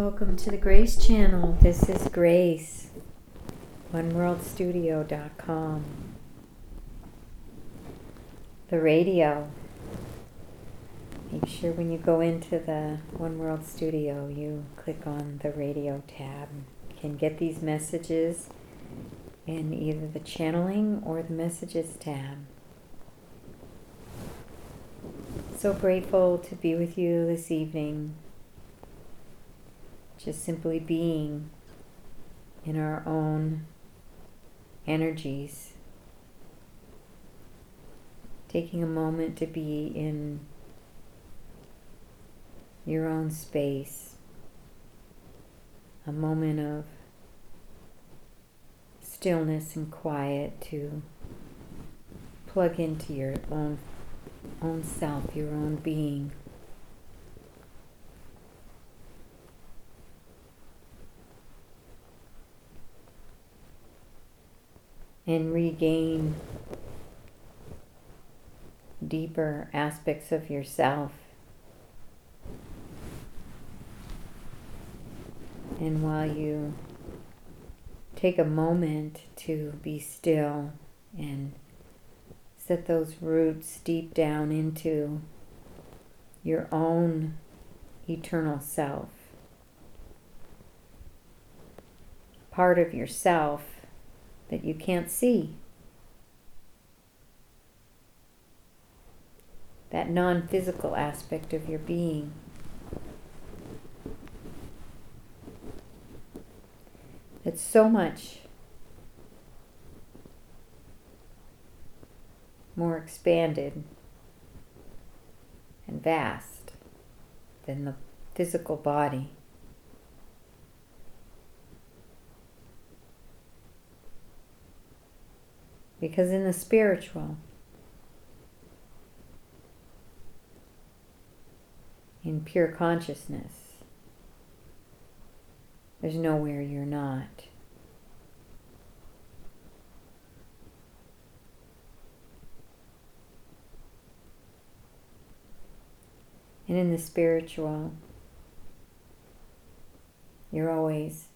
Welcome to the Grace Channel. This is Grace, OneWorldStudio.com. The radio. Make sure when you go into the One World Studio, you click on the radio tab. You can get these messages in either the channeling or the messages tab. So grateful to be with you this evening. Just simply being in our own energies. Taking a moment to be in your own space. A moment of stillness and quiet to plug into your own own self, your own being. And regain deeper aspects of yourself. And while you take a moment to be still and set those roots deep down into your own eternal self. Part of yourself that you can't see. That non physical aspect of your being. It's so much more expanded and vast than the physical body. Because in the spiritual, in pure consciousness, there's nowhere you're not. And in the spiritual, you're always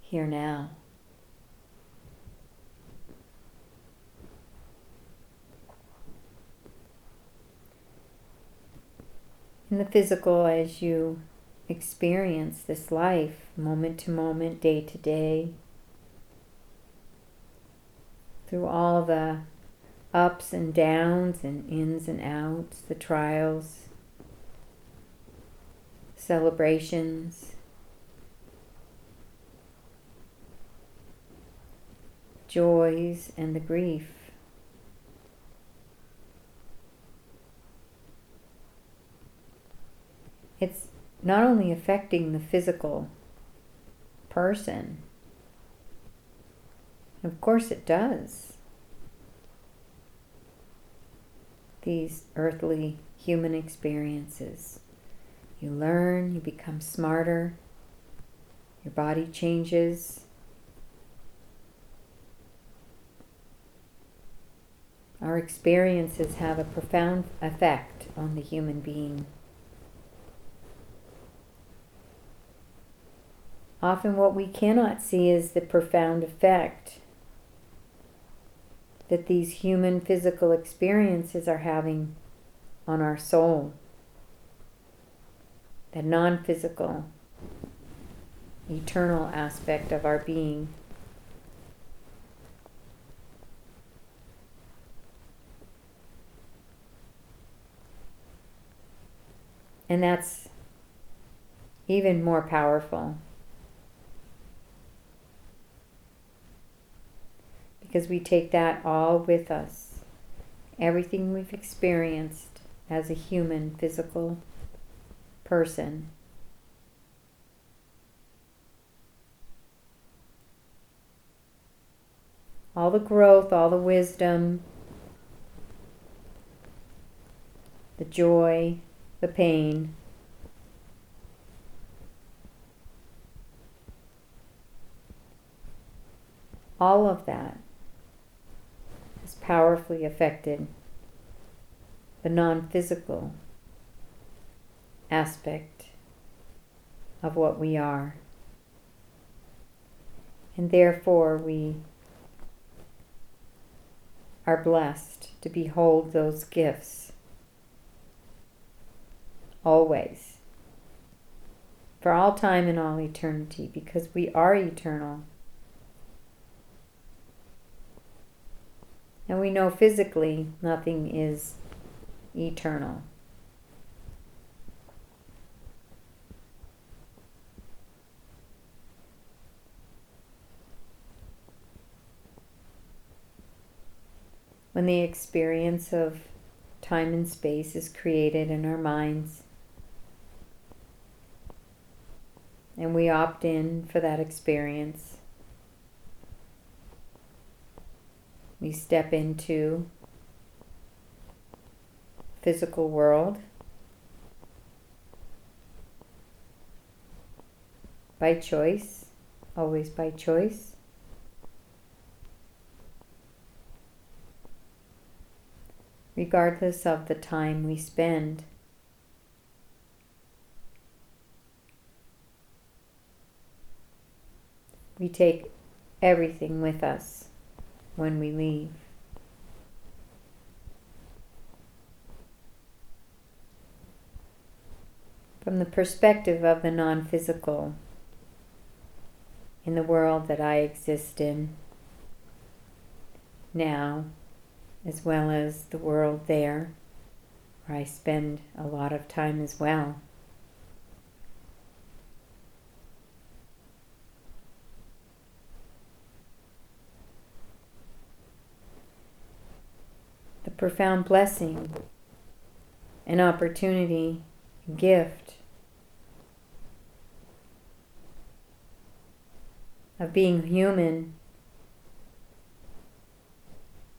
here now. In the physical, as you experience this life moment to moment, day to day, through all the ups and downs and ins and outs, the trials, celebrations, joys, and the grief. It's not only affecting the physical person, of course it does. These earthly human experiences. You learn, you become smarter, your body changes. Our experiences have a profound effect on the human being. Often, what we cannot see is the profound effect that these human physical experiences are having on our soul the non physical, eternal aspect of our being. And that's even more powerful. Because we take that all with us. Everything we've experienced as a human, physical person. All the growth, all the wisdom, the joy, the pain. All of that powerfully affected the non physical aspect of what we are. And therefore, we are blessed to behold those gifts always, for all time and all eternity, because we are eternal. And we know physically nothing is eternal. When the experience of time and space is created in our minds, and we opt in for that experience. We step into physical world by choice, always by choice. Regardless of the time we spend we take everything with us when we leave. From the perspective of the non physical, in the world that I exist in now, as well as the world there, where I spend a lot of time as well. Profound blessing, an opportunity, gift of being human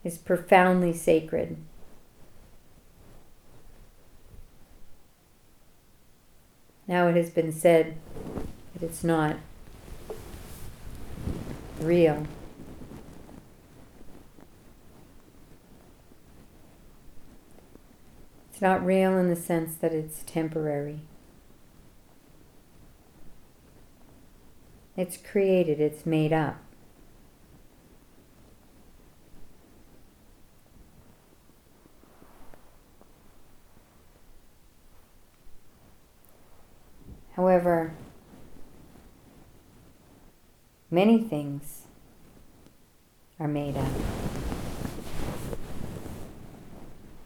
is profoundly sacred. Now it has been said that it's not real. It's not real in the sense that it's temporary. It's created, it's made up. However, many things are made up.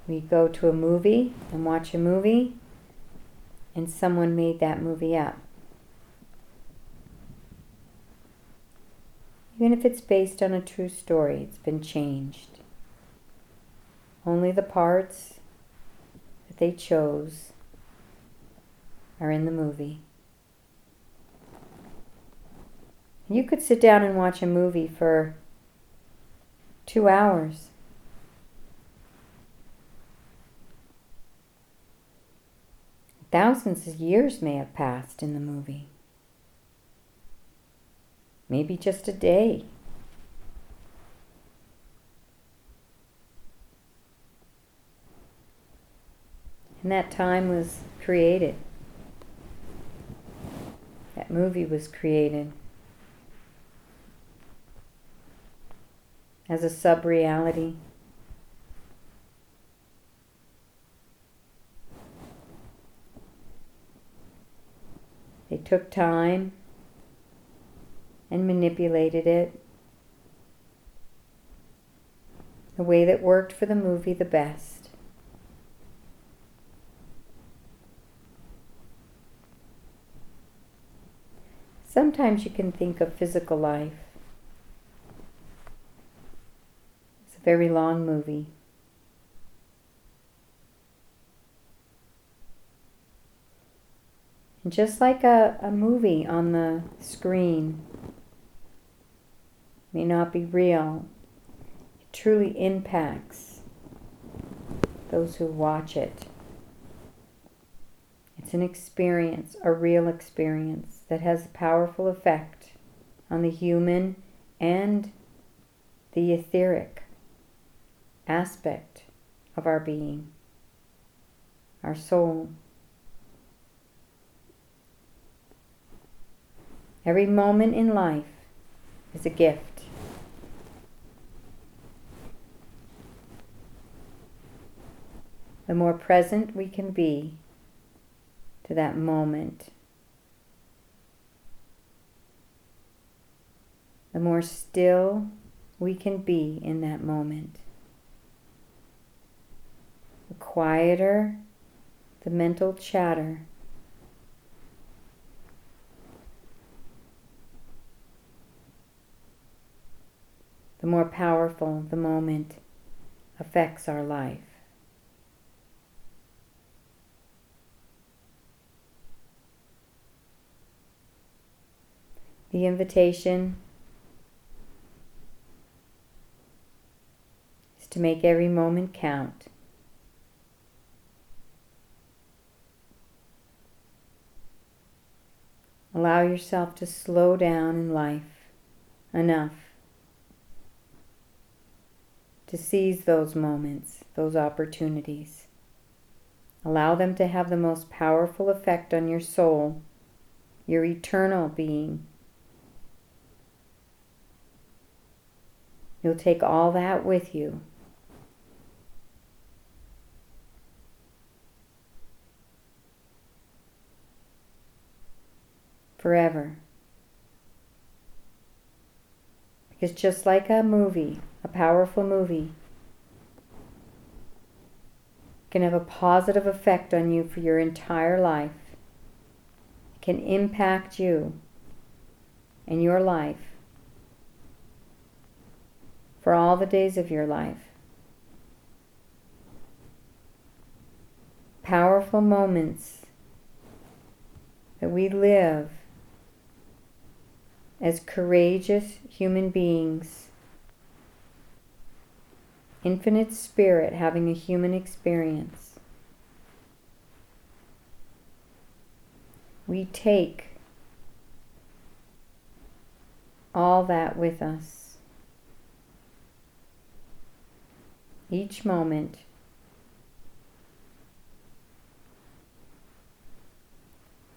We go to a movie and watch a movie, and someone made that movie up. Even if it's based on a true story, it's been changed. Only the parts that they chose are in the movie. You could sit down and watch a movie for two hours. Thousands of years may have passed in the movie. Maybe just a day. And that time was created That movie was created as a sub reality. Took time and manipulated it the way that worked for the movie the best. Sometimes you can think of physical life. It's a very long movie. Just like a, a movie on the screen may not be real, it truly impacts those who watch it. It's an experience, a real experience that has a powerful effect on the human and the etheric aspect of our being, our soul. Every moment in life is a gift. The more present we can be to that moment, the more still we can be in that moment. The quieter the mental chatter, the more powerful the moment affects our life. The invitation is to make every moment count. Allow yourself to slow down in life enough to seize those moments, those opportunities. Allow them to have the most powerful effect on your soul, your eternal being. You'll take all that with you. Forever. Because just like a movie, a powerful movie, can have a positive effect on you for your entire life. It can impact you and your life for all the days of your life. Powerful moments that we live as courageous human beings infinite spirit having a human experience. We take all that with us. Each moment.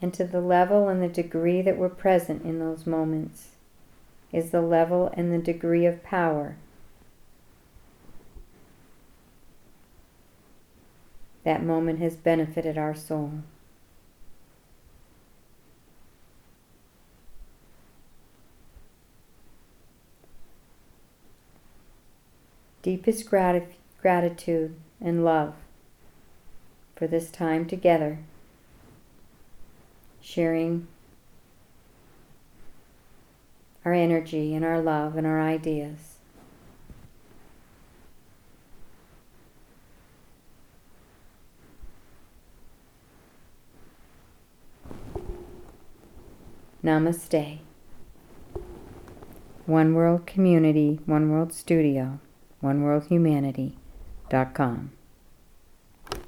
And to the level and the degree that we're present in those moments is the level and the degree of power that moment has benefited our soul. Deepest grat- gratitude and love for this time together, sharing our energy and our love and our ideas. Namaste. One World Community, One World Studio, OneWorldHumanity.com.